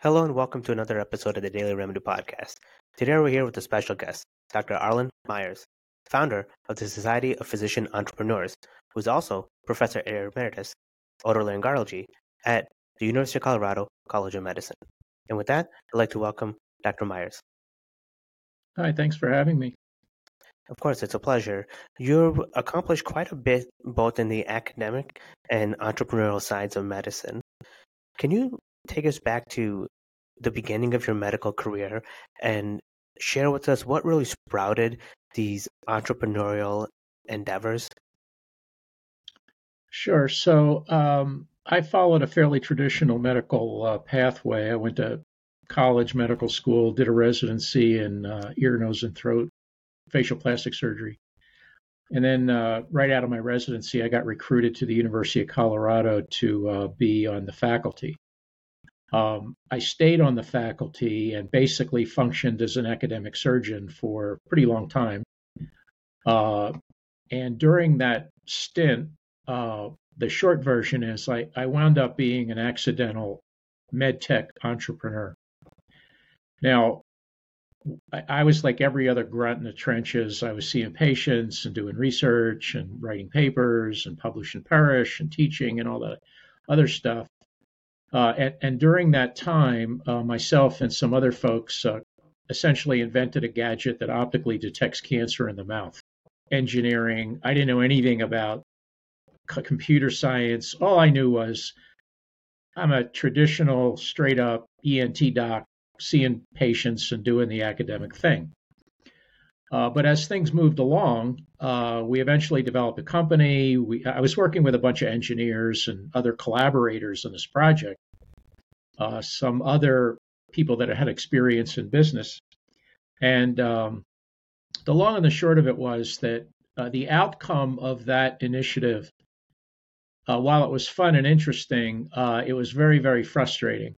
Hello and welcome to another episode of the Daily Remedy Podcast. Today we're here with a special guest, Dr. Arlen Meyers, founder of the Society of Physician Entrepreneurs, who is also Professor Emeritus Otolaryngology at the University of Colorado College of Medicine. And with that, I'd like to welcome Dr. Meyers. Hi, thanks for having me. Of course, it's a pleasure. You've accomplished quite a bit both in the academic and entrepreneurial sides of medicine. Can you take us back to the beginning of your medical career and share with us what really sprouted these entrepreneurial endeavors? Sure. So um, I followed a fairly traditional medical uh, pathway. I went to college, medical school, did a residency in uh, ear, nose, and throat facial plastic surgery. And then uh, right out of my residency, I got recruited to the University of Colorado to uh, be on the faculty. Um, I stayed on the faculty and basically functioned as an academic surgeon for a pretty long time. Uh, and during that stint, uh, the short version is I, I wound up being an accidental med tech entrepreneur. Now, I, I was like every other grunt in the trenches. I was seeing patients and doing research and writing papers and publish and perish and teaching and all that other stuff. Uh, and, and, during that time, uh, myself and some other folks uh, essentially invented a gadget that optically detects cancer in the mouth. Engineering, I didn't know anything about c- computer science. All I knew was I'm a traditional, straight up ENT doc, seeing patients and doing the academic thing. Uh, but as things moved along, uh, we eventually developed a company. We, I was working with a bunch of engineers and other collaborators on this project, uh, some other people that had experience in business. And um, the long and the short of it was that uh, the outcome of that initiative, uh, while it was fun and interesting, uh, it was very, very frustrating.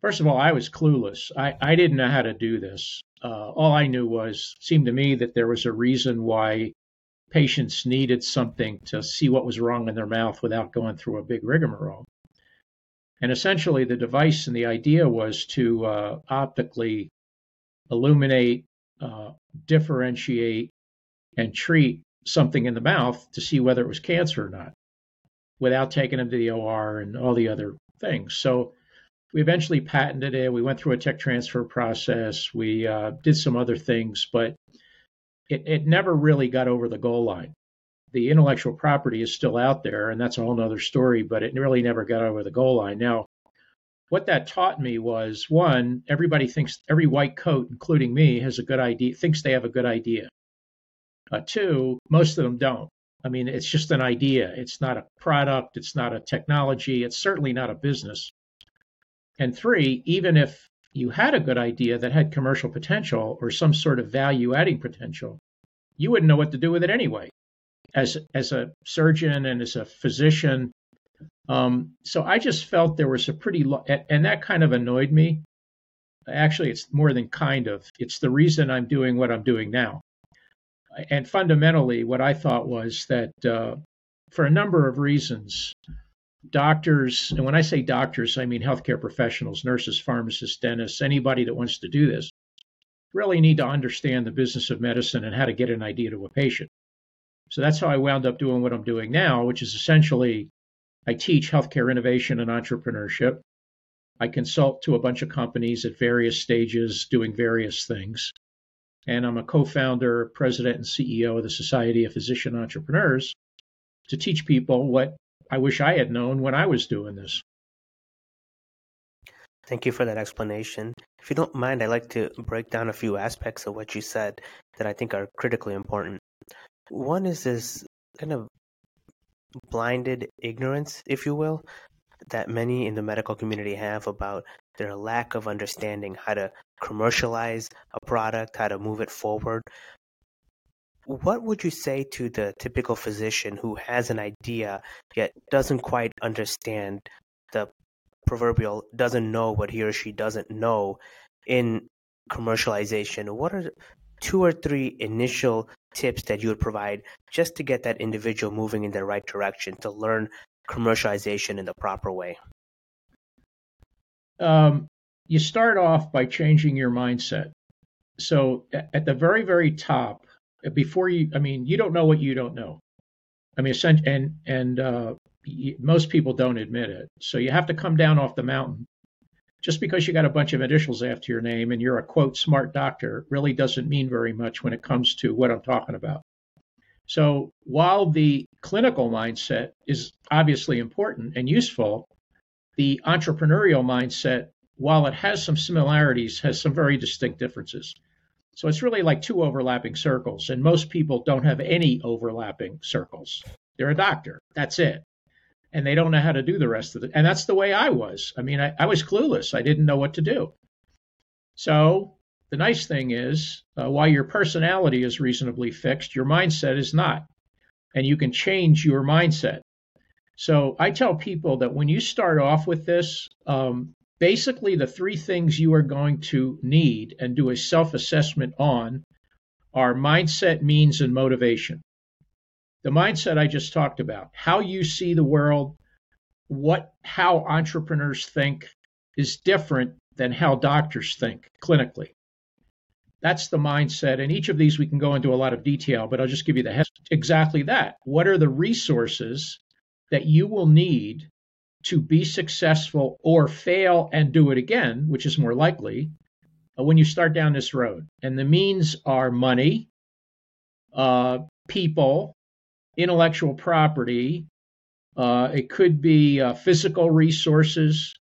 First of all, I was clueless. I, I didn't know how to do this. Uh, all I knew was, seemed to me that there was a reason why patients needed something to see what was wrong in their mouth without going through a big rigmarole. And essentially, the device and the idea was to uh, optically illuminate, uh, differentiate, and treat something in the mouth to see whether it was cancer or not without taking them to the OR and all the other things. So we eventually patented it. We went through a tech transfer process. We uh, did some other things, but it, it never really got over the goal line. The intellectual property is still out there, and that's a whole other story, but it really never got over the goal line. Now, what that taught me was one, everybody thinks every white coat, including me, has a good idea, thinks they have a good idea. Uh, two, most of them don't. I mean, it's just an idea. It's not a product. It's not a technology. It's certainly not a business. And three, even if you had a good idea that had commercial potential or some sort of value adding potential, you wouldn't know what to do with it anyway. As as a surgeon and as a physician, um, so I just felt there was a pretty lo- and that kind of annoyed me. Actually, it's more than kind of. It's the reason I'm doing what I'm doing now. And fundamentally, what I thought was that uh, for a number of reasons, doctors, and when I say doctors, I mean healthcare professionals, nurses, pharmacists, dentists, anybody that wants to do this, really need to understand the business of medicine and how to get an idea to a patient. So that's how I wound up doing what I'm doing now, which is essentially I teach healthcare innovation and entrepreneurship. I consult to a bunch of companies at various stages doing various things. And I'm a co founder, president, and CEO of the Society of Physician Entrepreneurs to teach people what I wish I had known when I was doing this. Thank you for that explanation. If you don't mind, I'd like to break down a few aspects of what you said that I think are critically important. One is this kind of blinded ignorance, if you will, that many in the medical community have about their lack of understanding how to commercialize a product, how to move it forward, what would you say to the typical physician who has an idea yet doesn't quite understand the proverbial doesn't know what he or she doesn't know in commercialization? What are two or three initial tips that you would provide just to get that individual moving in the right direction to learn commercialization in the proper way? Um, you start off by changing your mindset. So at the very, very top, before you, I mean, you don't know what you don't know. I mean, and and uh, most people don't admit it. So you have to come down off the mountain. Just because you got a bunch of initials after your name and you're a quote smart doctor really doesn't mean very much when it comes to what I'm talking about. So while the clinical mindset is obviously important and useful, the entrepreneurial mindset, while it has some similarities, has some very distinct differences. So it's really like two overlapping circles, and most people don't have any overlapping circles. They're a doctor, that's it. And they don't know how to do the rest of it. And that's the way I was. I mean, I, I was clueless, I didn't know what to do. So the nice thing is, uh, while your personality is reasonably fixed, your mindset is not. And you can change your mindset. So I tell people that when you start off with this, um, basically the three things you are going to need and do a self assessment on are mindset, means, and motivation. The mindset I just talked about, how you see the world, what how entrepreneurs think is different than how doctors think clinically. That's the mindset. And each of these we can go into a lot of detail, but I'll just give you the head. Exactly that. What are the resources that you will need to be successful or fail and do it again, which is more likely uh, when you start down this road? And the means are money, uh, people, intellectual property. Uh, it could be uh, physical resources,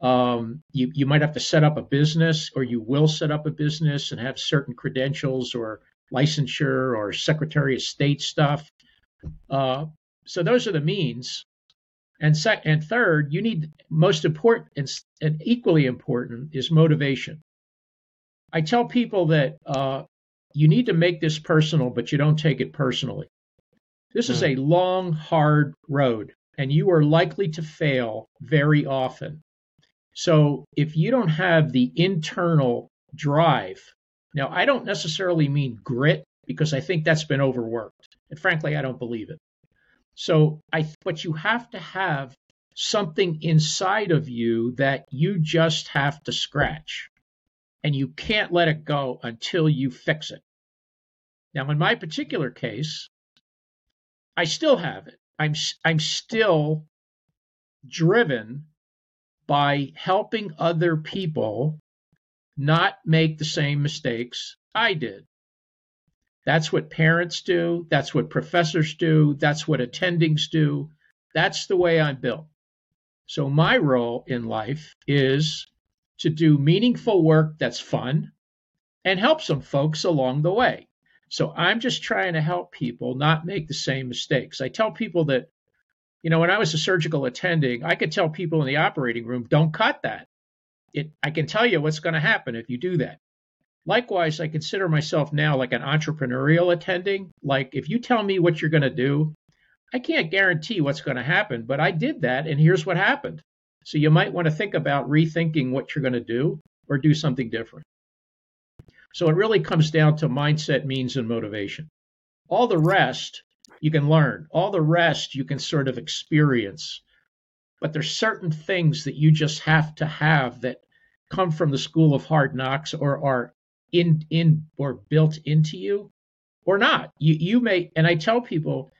um, you, you might have to set up a business or you will set up a business and have certain credentials or licensure or Secretary of State stuff. Uh, so those are the means. And sec- and third, you need most important and, and equally important is motivation. I tell people that uh, you need to make this personal, but you don't take it personally. This is hmm. a long, hard road, and you are likely to fail very often. So if you don't have the internal drive, now I don't necessarily mean grit because I think that's been overworked. And frankly, I don't believe it. So I but you have to have something inside of you that you just have to scratch. And you can't let it go until you fix it. Now in my particular case, I still have it. I'm I'm still driven by helping other people not make the same mistakes I did. That's what parents do. That's what professors do. That's what attendings do. That's the way I'm built. So my role in life is to do meaningful work that's fun and help some folks along the way. So I'm just trying to help people not make the same mistakes. I tell people that you know, when I was a surgical attending, I could tell people in the operating room, don't cut that. It, I can tell you what's going to happen if you do that. Likewise, I consider myself now like an entrepreneurial attending. Like, if you tell me what you're going to do, I can't guarantee what's going to happen, but I did that, and here's what happened. So you might want to think about rethinking what you're going to do or do something different. So it really comes down to mindset, means, and motivation. All the rest you can learn. All the rest you can sort of experience. But there's certain things that you just have to have that come from the school of hard knocks or are in in or built into you or not. You you may and I tell people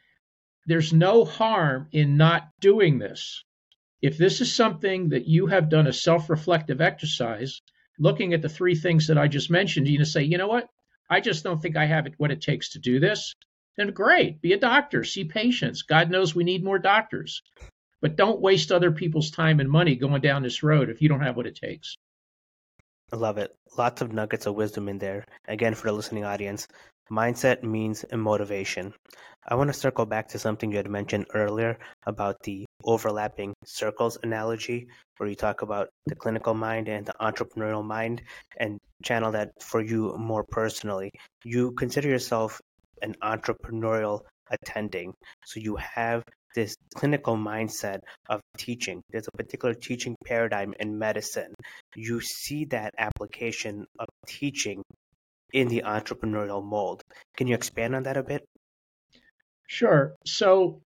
there's no harm in not doing this. If this is something that you have done a self-reflective exercise, looking at the three things that I just mentioned, you to say, you know what? I just don't think I have it what it takes to do this then great. Be a doctor, see patients. God knows we need more doctors. But don't waste other people's time and money going down this road if you don't have what it takes. Love it. Lots of nuggets of wisdom in there. Again, for the listening audience, mindset means motivation. I want to circle back to something you had mentioned earlier about the overlapping circles analogy, where you talk about the clinical mind and the entrepreneurial mind, and channel that for you more personally. You consider yourself an entrepreneurial attending. So you have this clinical mindset of teaching. There's a particular teaching paradigm in medicine. You see that application of teaching in the entrepreneurial mold. Can you expand on that a bit? Sure. So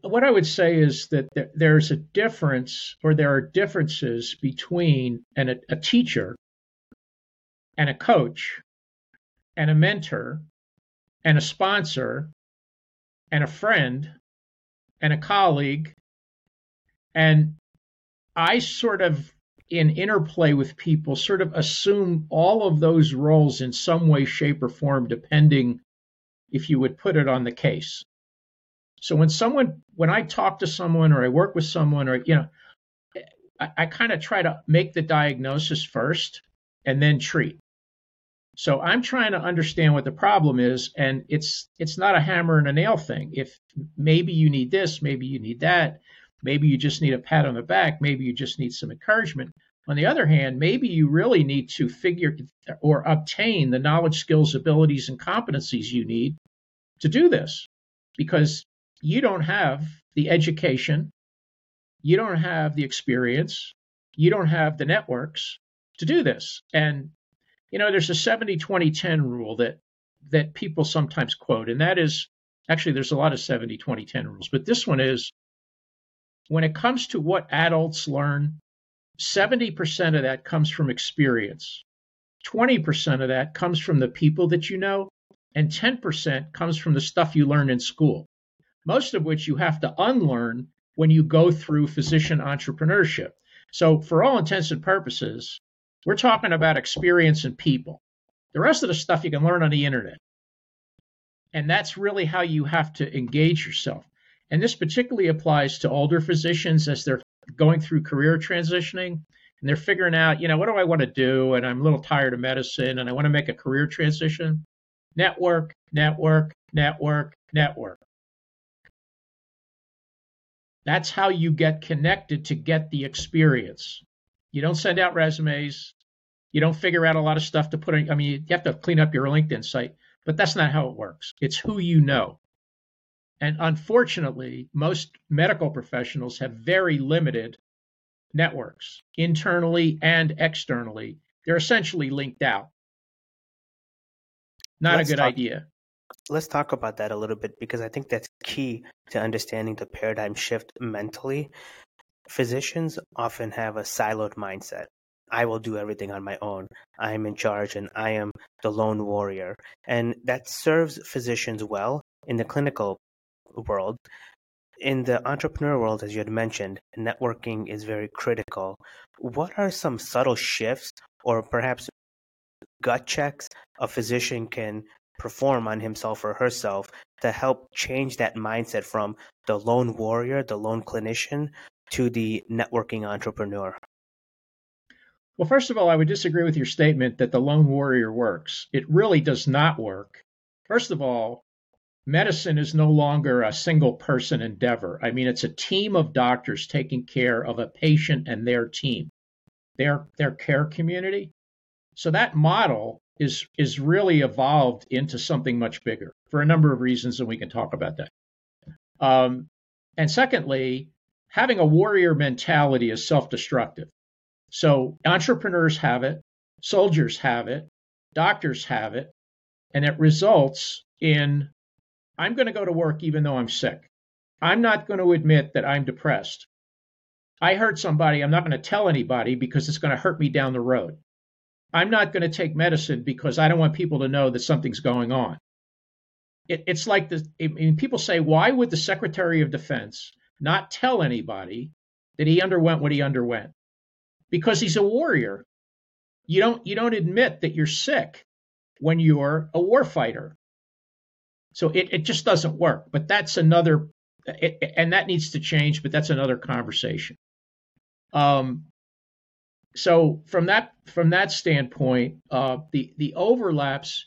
what I would say is that there's a difference, or there are differences between an, a teacher and a coach and a mentor and a sponsor and a friend and a colleague. And I sort of, in interplay with people, sort of assume all of those roles in some way, shape, or form, depending if you would put it on the case. So when someone, when I talk to someone or I work with someone or, you know, I, I kind of try to make the diagnosis first and then treat. So I'm trying to understand what the problem is, and it's it's not a hammer and a nail thing. If maybe you need this, maybe you need that, maybe you just need a pat on the back, maybe you just need some encouragement. On the other hand, maybe you really need to figure or obtain the knowledge, skills, abilities, and competencies you need to do this because you don't have the education, you don't have the experience, you don't have the networks to do this. And you know, there's a 70 20 10 rule that that people sometimes quote, and that is actually there's a lot of 70 20 10 rules, but this one is when it comes to what adults learn, 70% of that comes from experience. 20% of that comes from the people that you know, and 10% comes from the stuff you learn in school most of which you have to unlearn when you go through physician entrepreneurship. So, for all intents and purposes, we're talking about experience and people. The rest of the stuff you can learn on the internet. And that's really how you have to engage yourself. And this particularly applies to older physicians as they're going through career transitioning and they're figuring out, you know, what do I want to do? And I'm a little tired of medicine and I want to make a career transition. Network, network, network, network. That's how you get connected to get the experience. You don't send out resumes. You don't figure out a lot of stuff to put in. I mean, you have to clean up your LinkedIn site, but that's not how it works. It's who you know. And unfortunately, most medical professionals have very limited networks, internally and externally. They're essentially linked out. Not Let's a good talk, idea let's talk about that a little bit because I think that's key to understanding the paradigm shift mentally. Physicians often have a siloed mindset. I will do everything on my own. I am in charge and I am the lone warrior. And that serves physicians well in the clinical world. In the entrepreneur world, as you had mentioned, networking is very critical. What are some subtle shifts or perhaps gut checks a physician can perform on himself or herself to help change that mindset from the lone warrior, the lone clinician, to the networking entrepreneur? Well, first of all, I would disagree with your statement that the lone warrior works. It really does not work. First of all, medicine is no longer a single person endeavor. I mean, it's a team of doctors taking care of a patient and their team, their, their care community. So that model is is really evolved into something much bigger for a number of reasons, and we can talk about that. Um, and secondly, having a warrior mentality is self-destructive. So entrepreneurs have it, soldiers have it, doctors have it, and it results in I'm going to go to work even though I'm sick. I'm not going to admit that I'm depressed. I hurt somebody, I'm not going to tell anybody because it's going to hurt me down the road. I'm not going to take medicine because I don't want people to know that something's going on. It, it's like the I mean, people say, why would the Secretary of Defense not tell anybody that he underwent what he underwent? Because he's a warrior. You don't you don't admit that you're sick when you're a warfighter. So it, it just doesn't work. But that's another, it, and that needs to change. But that's another conversation. Um, so from that from that standpoint, uh, the the overlaps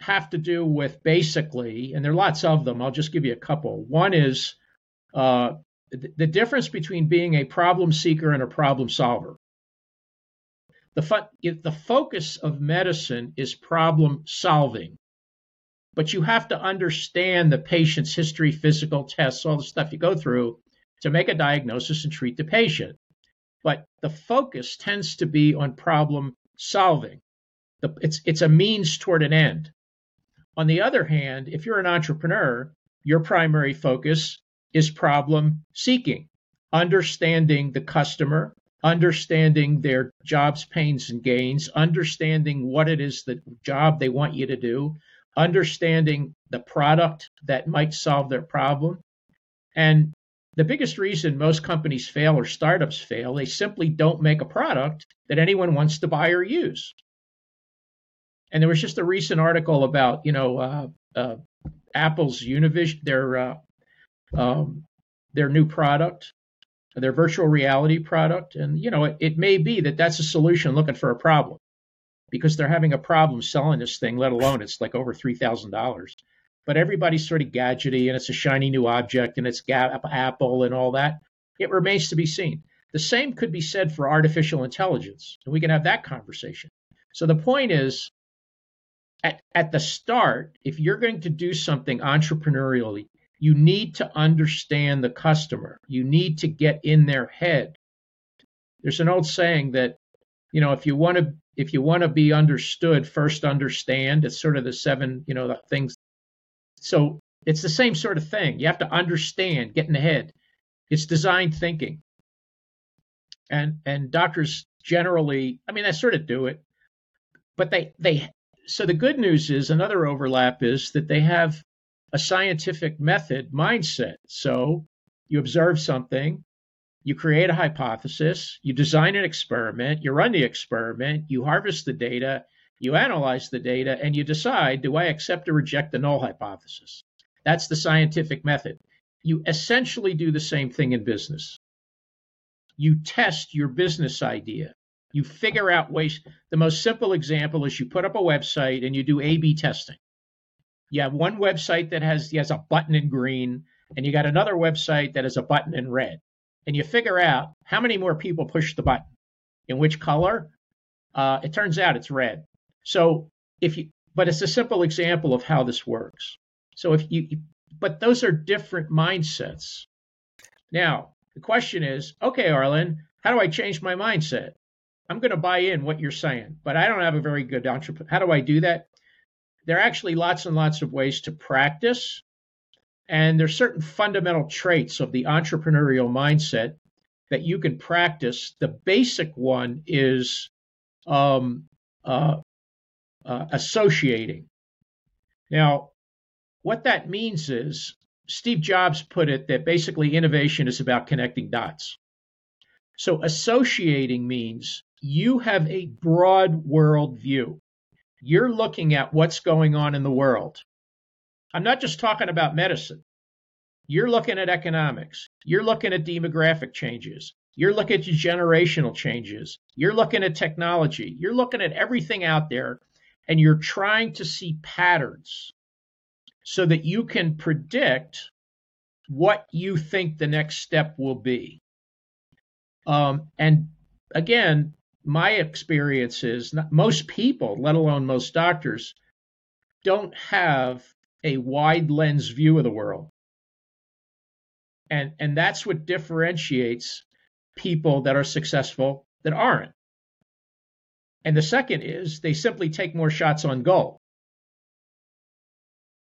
have to do with basically, and there are lots of them. I'll just give you a couple. One is uh, the, difference between being a problem seeker and a problem solver. The, fo- the focus of medicine is problem solving, but you have to understand the patient's history, physical tests, all the stuff you go through to make a diagnosis and treat the patient but the focus tends to be on problem solving. The, it's, it's a means toward an end. On the other hand, if you're an entrepreneur, your primary focus is problem seeking, understanding the customer, understanding their jobs, pains, and gains, understanding what it is the job they want you to do, understanding the product that might solve their problem. And the biggest reason most companies fail or startups fail, they simply don't make a product that anyone wants to buy or use. And there was just a recent article about, you know, uh, uh, Apple's Univision, their uh, um, their new product, their virtual reality product, and you know, it, it may be that that's a solution looking for a problem because they're having a problem selling this thing. Let alone it's like over three thousand dollars. But everybody's sort of gadgety, and it's a shiny new object, and it's Apple and all that. It remains to be seen. The same could be said for artificial intelligence, and we can have that conversation. So the point is, at, at the start, if you're going to do something entrepreneurially, you need to understand the customer. You need to get in their head. There's an old saying that, you know, if you want to if you want to be understood, first understand. It's sort of the seven, you know, the things. So it's the same sort of thing. You have to understand, get in the head. It's design thinking. And and doctors generally, I mean, they sort of do it, but they they so the good news is another overlap is that they have a scientific method mindset. So you observe something, you create a hypothesis, you design an experiment, you run the experiment, you harvest the data, you analyze the data, and you decide do I accept or reject the null hypothesis? That's the scientific method. You essentially do the same thing in business. You test your business idea. You figure out ways. The most simple example is you put up a website and you do A B testing. You have one website that has, has a button in green, and you got another website that has a button in red. And you figure out how many more people push the button, in which color. Uh, it turns out it's red. So if you, but it's a simple example of how this works. So if you, but those are different mindsets. Now, the question is, okay, Arlen, how do I change my mindset? I'm going to buy in what you're saying, but I don't have a very good entrepreneur. How do I do that? There are actually lots and lots of ways to practice, and there's certain fundamental traits of the entrepreneurial mindset that you can practice. The basic one is um, uh, uh, associating. Now, what that means is Steve Jobs put it that basically innovation is about connecting dots. So associating means you have a broad world view. You're looking at what's going on in the world. I'm not just talking about medicine. You're looking at economics. You're looking at demographic changes. You're looking at generational changes. You're looking at technology. You're looking at everything out there and you're trying to see patterns so that you can predict what you think the next step will be. Um, and again, my experience is most people, let alone most doctors, don't have a wide lens view of the world. And, and that's what differentiates people that are successful that aren't. And the second is they simply take more shots on goal.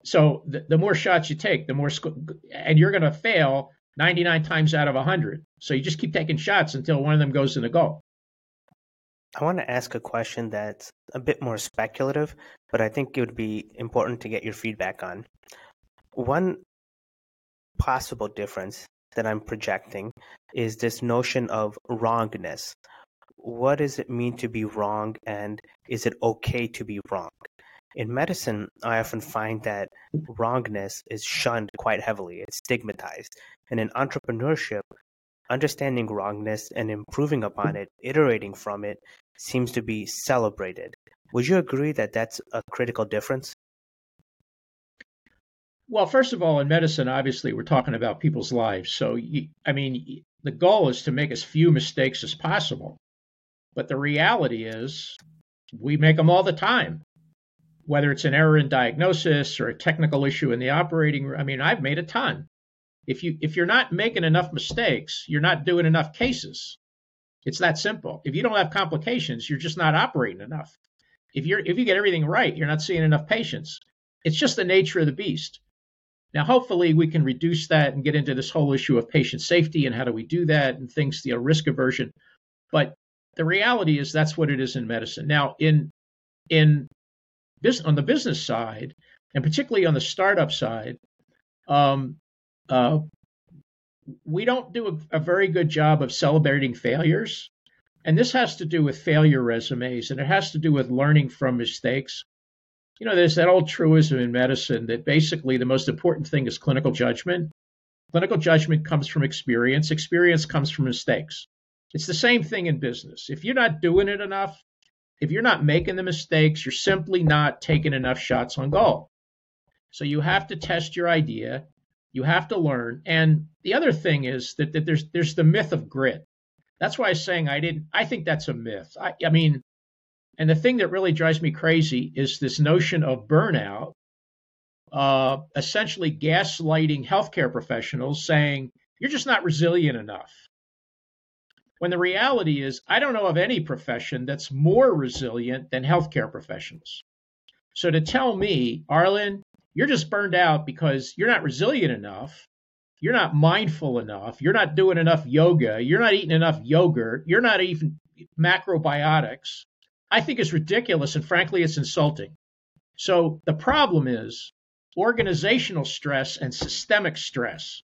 So the, the more shots you take, the more, and you're going to fail 99 times out of 100. So you just keep taking shots until one of them goes in the goal. I want to ask a question that's a bit more speculative, but I think it would be important to get your feedback on. One possible difference that I'm projecting is this notion of wrongness. What does it mean to be wrong, and is it okay to be wrong? In medicine, I often find that wrongness is shunned quite heavily, it's stigmatized. And in entrepreneurship, understanding wrongness and improving upon it, iterating from it, seems to be celebrated. Would you agree that that's a critical difference? Well, first of all, in medicine, obviously, we're talking about people's lives. So, I mean, the goal is to make as few mistakes as possible. But the reality is, we make them all the time, whether it's an error in diagnosis or a technical issue in the operating room. I mean, I've made a ton. If you if you're not making enough mistakes, you're not doing enough cases. It's that simple. If you don't have complications, you're just not operating enough. If you're if you get everything right, you're not seeing enough patients. It's just the nature of the beast. Now, hopefully, we can reduce that and get into this whole issue of patient safety and how do we do that and things, you know, risk aversion. But the reality is that's what it is in medicine. Now, in in business on the business side, and particularly on the startup side, um, uh, we don't do a, a very good job of celebrating failures. And this has to do with failure resumes and it has to do with learning from mistakes. You know, there's that old truism in medicine that basically the most important thing is clinical judgment. Clinical judgment comes from experience, experience comes from mistakes. It's the same thing in business. If you're not doing it enough, if you're not making the mistakes, you're simply not taking enough shots on goal. So you have to test your idea, you have to learn. And the other thing is that, that there's there's the myth of grit. That's why I was saying I didn't. I think that's a myth. I, I mean, and the thing that really drives me crazy is this notion of burnout, uh, essentially gaslighting healthcare professionals, saying you're just not resilient enough. When the reality is, I don't know of any profession that's more resilient than healthcare professionals. So to tell me, Arlen, you're just burned out because you're not resilient enough you're not mindful enough. You're not doing enough yoga. You're not eating enough yogurt. You're not even macrobiotics. I think it's ridiculous. And frankly, it's insulting. So the problem is organizational stress and systemic stress.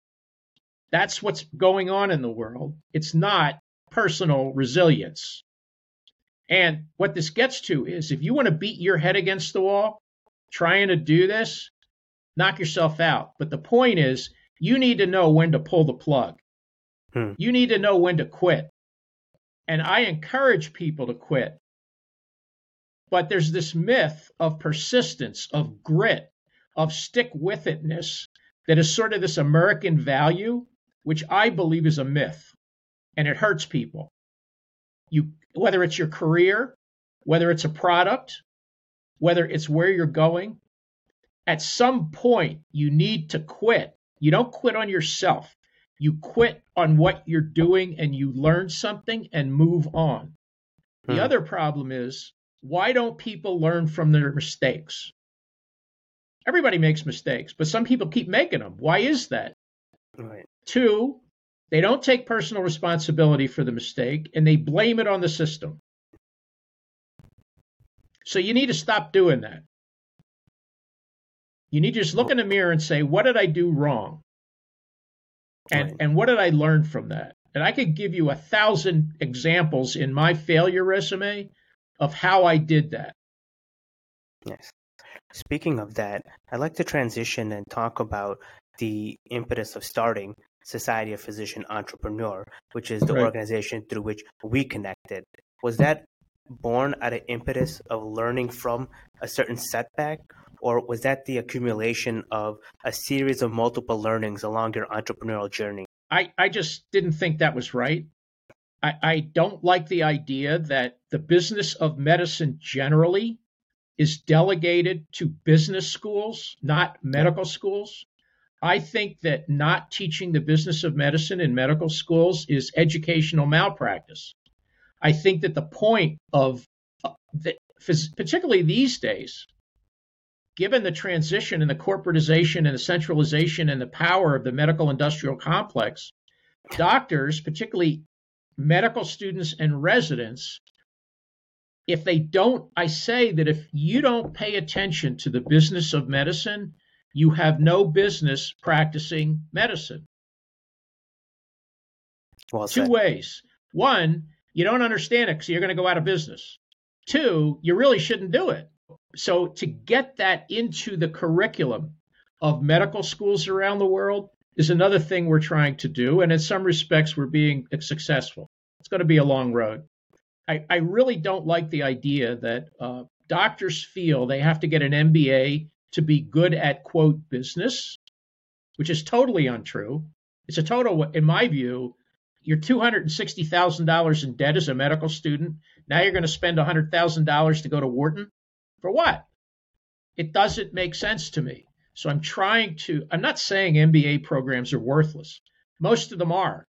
That's what's going on in the world. It's not personal resilience. And what this gets to is if you want to beat your head against the wall trying to do this, knock yourself out. But the point is, you need to know when to pull the plug. Hmm. You need to know when to quit. And I encourage people to quit. But there's this myth of persistence, of grit, of stick with itness that is sort of this American value, which I believe is a myth. And it hurts people. You whether it's your career, whether it's a product, whether it's where you're going, at some point you need to quit you don't quit on yourself. You quit on what you're doing and you learn something and move on. The hmm. other problem is why don't people learn from their mistakes? Everybody makes mistakes, but some people keep making them. Why is that? Right. Two, they don't take personal responsibility for the mistake and they blame it on the system. So you need to stop doing that. You need to just look in the mirror and say, what did I do wrong? And, right. and what did I learn from that? And I could give you a thousand examples in my failure resume of how I did that. Yes. Speaking of that, I'd like to transition and talk about the impetus of starting Society of Physician Entrepreneur, which is the right. organization through which we connected. Was that born out of impetus of learning from a certain setback, or was that the accumulation of a series of multiple learnings along your entrepreneurial journey? I, I just didn't think that was right. I, I don't like the idea that the business of medicine generally is delegated to business schools, not medical schools. I think that not teaching the business of medicine in medical schools is educational malpractice. I think that the point of uh, particularly these days, given the transition and the corporatization and the centralization and the power of the medical industrial complex, doctors, particularly medical students and residents, if they don't, I say that if you don't pay attention to the business of medicine, you have no business practicing medicine. Well Two ways. One, you don't understand it so you're going to go out of business. Two, you really shouldn't do it so to get that into the curriculum of medical schools around the world is another thing we're trying to do. And in some respects, we're being successful. It's going to be a long road. I, I really don't like the idea that uh, doctors feel they have to get an MBA to be good at, quote, business, which is totally untrue. It's a total, in my view, you're $260,000 in debt as a medical student. Now you're going to spend $100,000 to go to Wharton. For what? It doesn't make sense to me. So I'm trying to, I'm not saying MBA programs are worthless. Most of them are.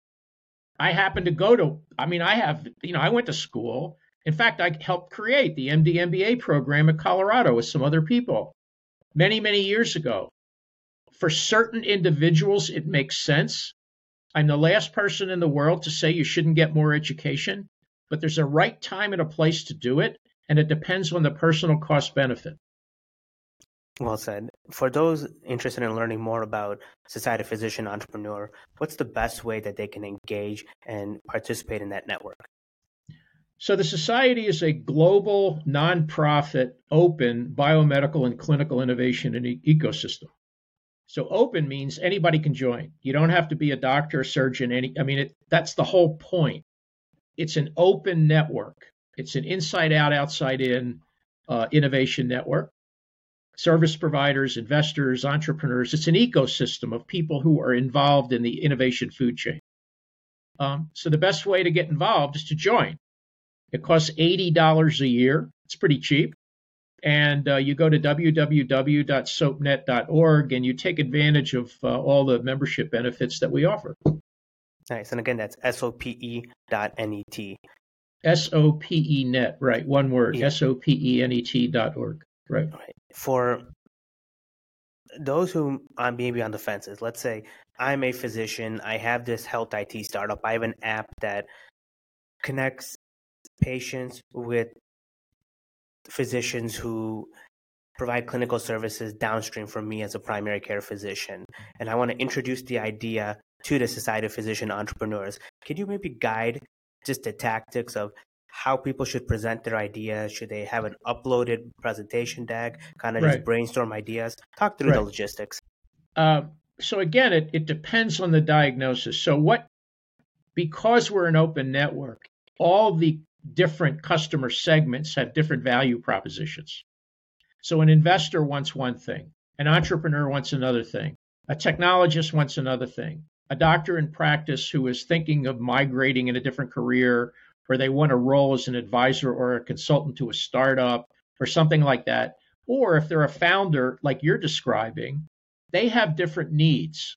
I happen to go to, I mean, I have, you know, I went to school. In fact, I helped create the MD MBA program at Colorado with some other people many, many years ago. for certain individuals, it makes sense. I'm the last person in the world to say you shouldn't get more education, but there's a right time and a place to do it, and it depends on the personal cost benefit. Well said. For those interested in learning more about Society Physician Entrepreneur, what's the best way that they can engage and participate in that network? So, the Society is a global, nonprofit, open biomedical and clinical innovation and e- ecosystem. So, open means anybody can join. You don't have to be a doctor, a surgeon, any. I mean, it, that's the whole point. It's an open network. It's an inside out, outside in uh, innovation network service providers, investors, entrepreneurs. It's an ecosystem of people who are involved in the innovation food chain. Um, so the best way to get involved is to join. It costs $80 a year. It's pretty cheap. And uh, you go to www.sopenet.org and you take advantage of uh, all the membership benefits that we offer. Nice. And again, that's sope.net. S O P E net, right? One word, S O P E N E T dot org. Right. right. For those who are maybe on the fences, let's say I'm a physician, I have this health IT startup, I have an app that connects patients with physicians who provide clinical services downstream from me as a primary care physician. And I want to introduce the idea to the Society of Physician Entrepreneurs. Can you maybe guide just the tactics of how people should present their ideas. Should they have an uploaded presentation deck? Kind of right. just brainstorm ideas. Talk through right. the logistics. Uh, so again, it, it depends on the diagnosis. So what? Because we're an open network, all the different customer segments have different value propositions. So an investor wants one thing, an entrepreneur wants another thing, a technologist wants another thing, a doctor in practice who is thinking of migrating in a different career or they want a role as an advisor or a consultant to a startup or something like that. Or if they're a founder, like you're describing, they have different needs.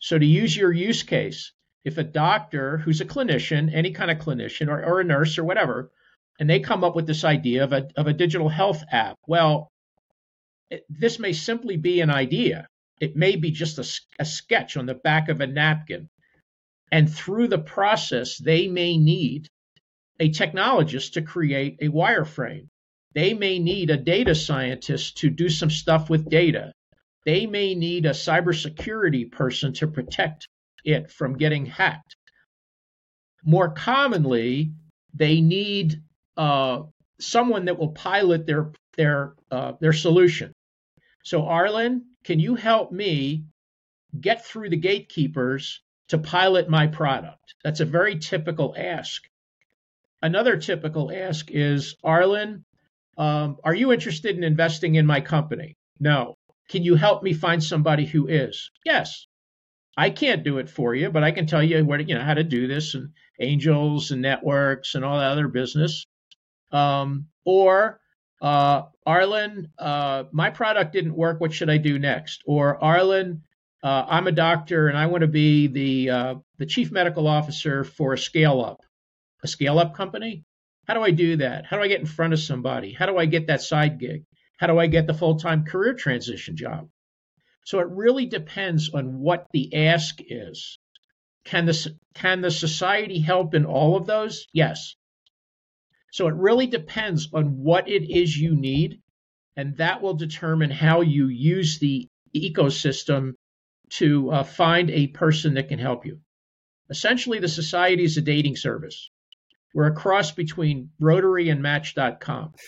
So, to use your use case, if a doctor who's a clinician, any kind of clinician, or, or a nurse or whatever, and they come up with this idea of a, of a digital health app, well, it, this may simply be an idea. It may be just a, a sketch on the back of a napkin. And through the process, they may need a technologist to create a wireframe. They may need a data scientist to do some stuff with data. They may need a cybersecurity person to protect it from getting hacked. More commonly, they need uh, someone that will pilot their their uh, their solution. So, Arlen, can you help me get through the gatekeepers to pilot my product? That's a very typical ask. Another typical ask is, Arlen, um, are you interested in investing in my company? No. Can you help me find somebody who is? Yes. I can't do it for you, but I can tell you what you know how to do this and angels and networks and all that other business. Um, or uh, Arlen, uh, my product didn't work. What should I do next? Or Arlen, uh, I'm a doctor and I want to be the uh, the chief medical officer for a scale up a scale up company? How do I do that? How do I get in front of somebody? How do I get that side gig? How do I get the full time career transition job? So it really depends on what the ask is. Can the, can the society help in all of those? Yes. So it really depends on what it is you need, and that will determine how you use the ecosystem to uh, find a person that can help you. Essentially, the society is a dating service. We're a cross between Rotary and Match.com.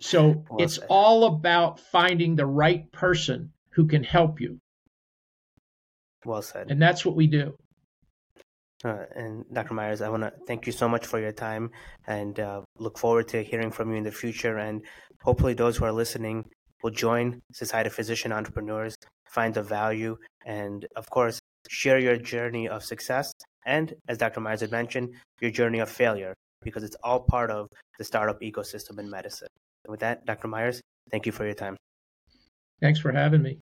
So it's all about finding the right person who can help you. Well said. And that's what we do. Uh, and Dr. Meyers, I want to thank you so much for your time and uh, look forward to hearing from you in the future. And hopefully, those who are listening will join Society of Physician Entrepreneurs, find the value, and of course, share your journey of success and, as Dr. Meyers had mentioned, your journey of failure, because it's all part of the startup ecosystem in medicine. And with that, Dr. Meyers, thank you for your time. Thanks for having me.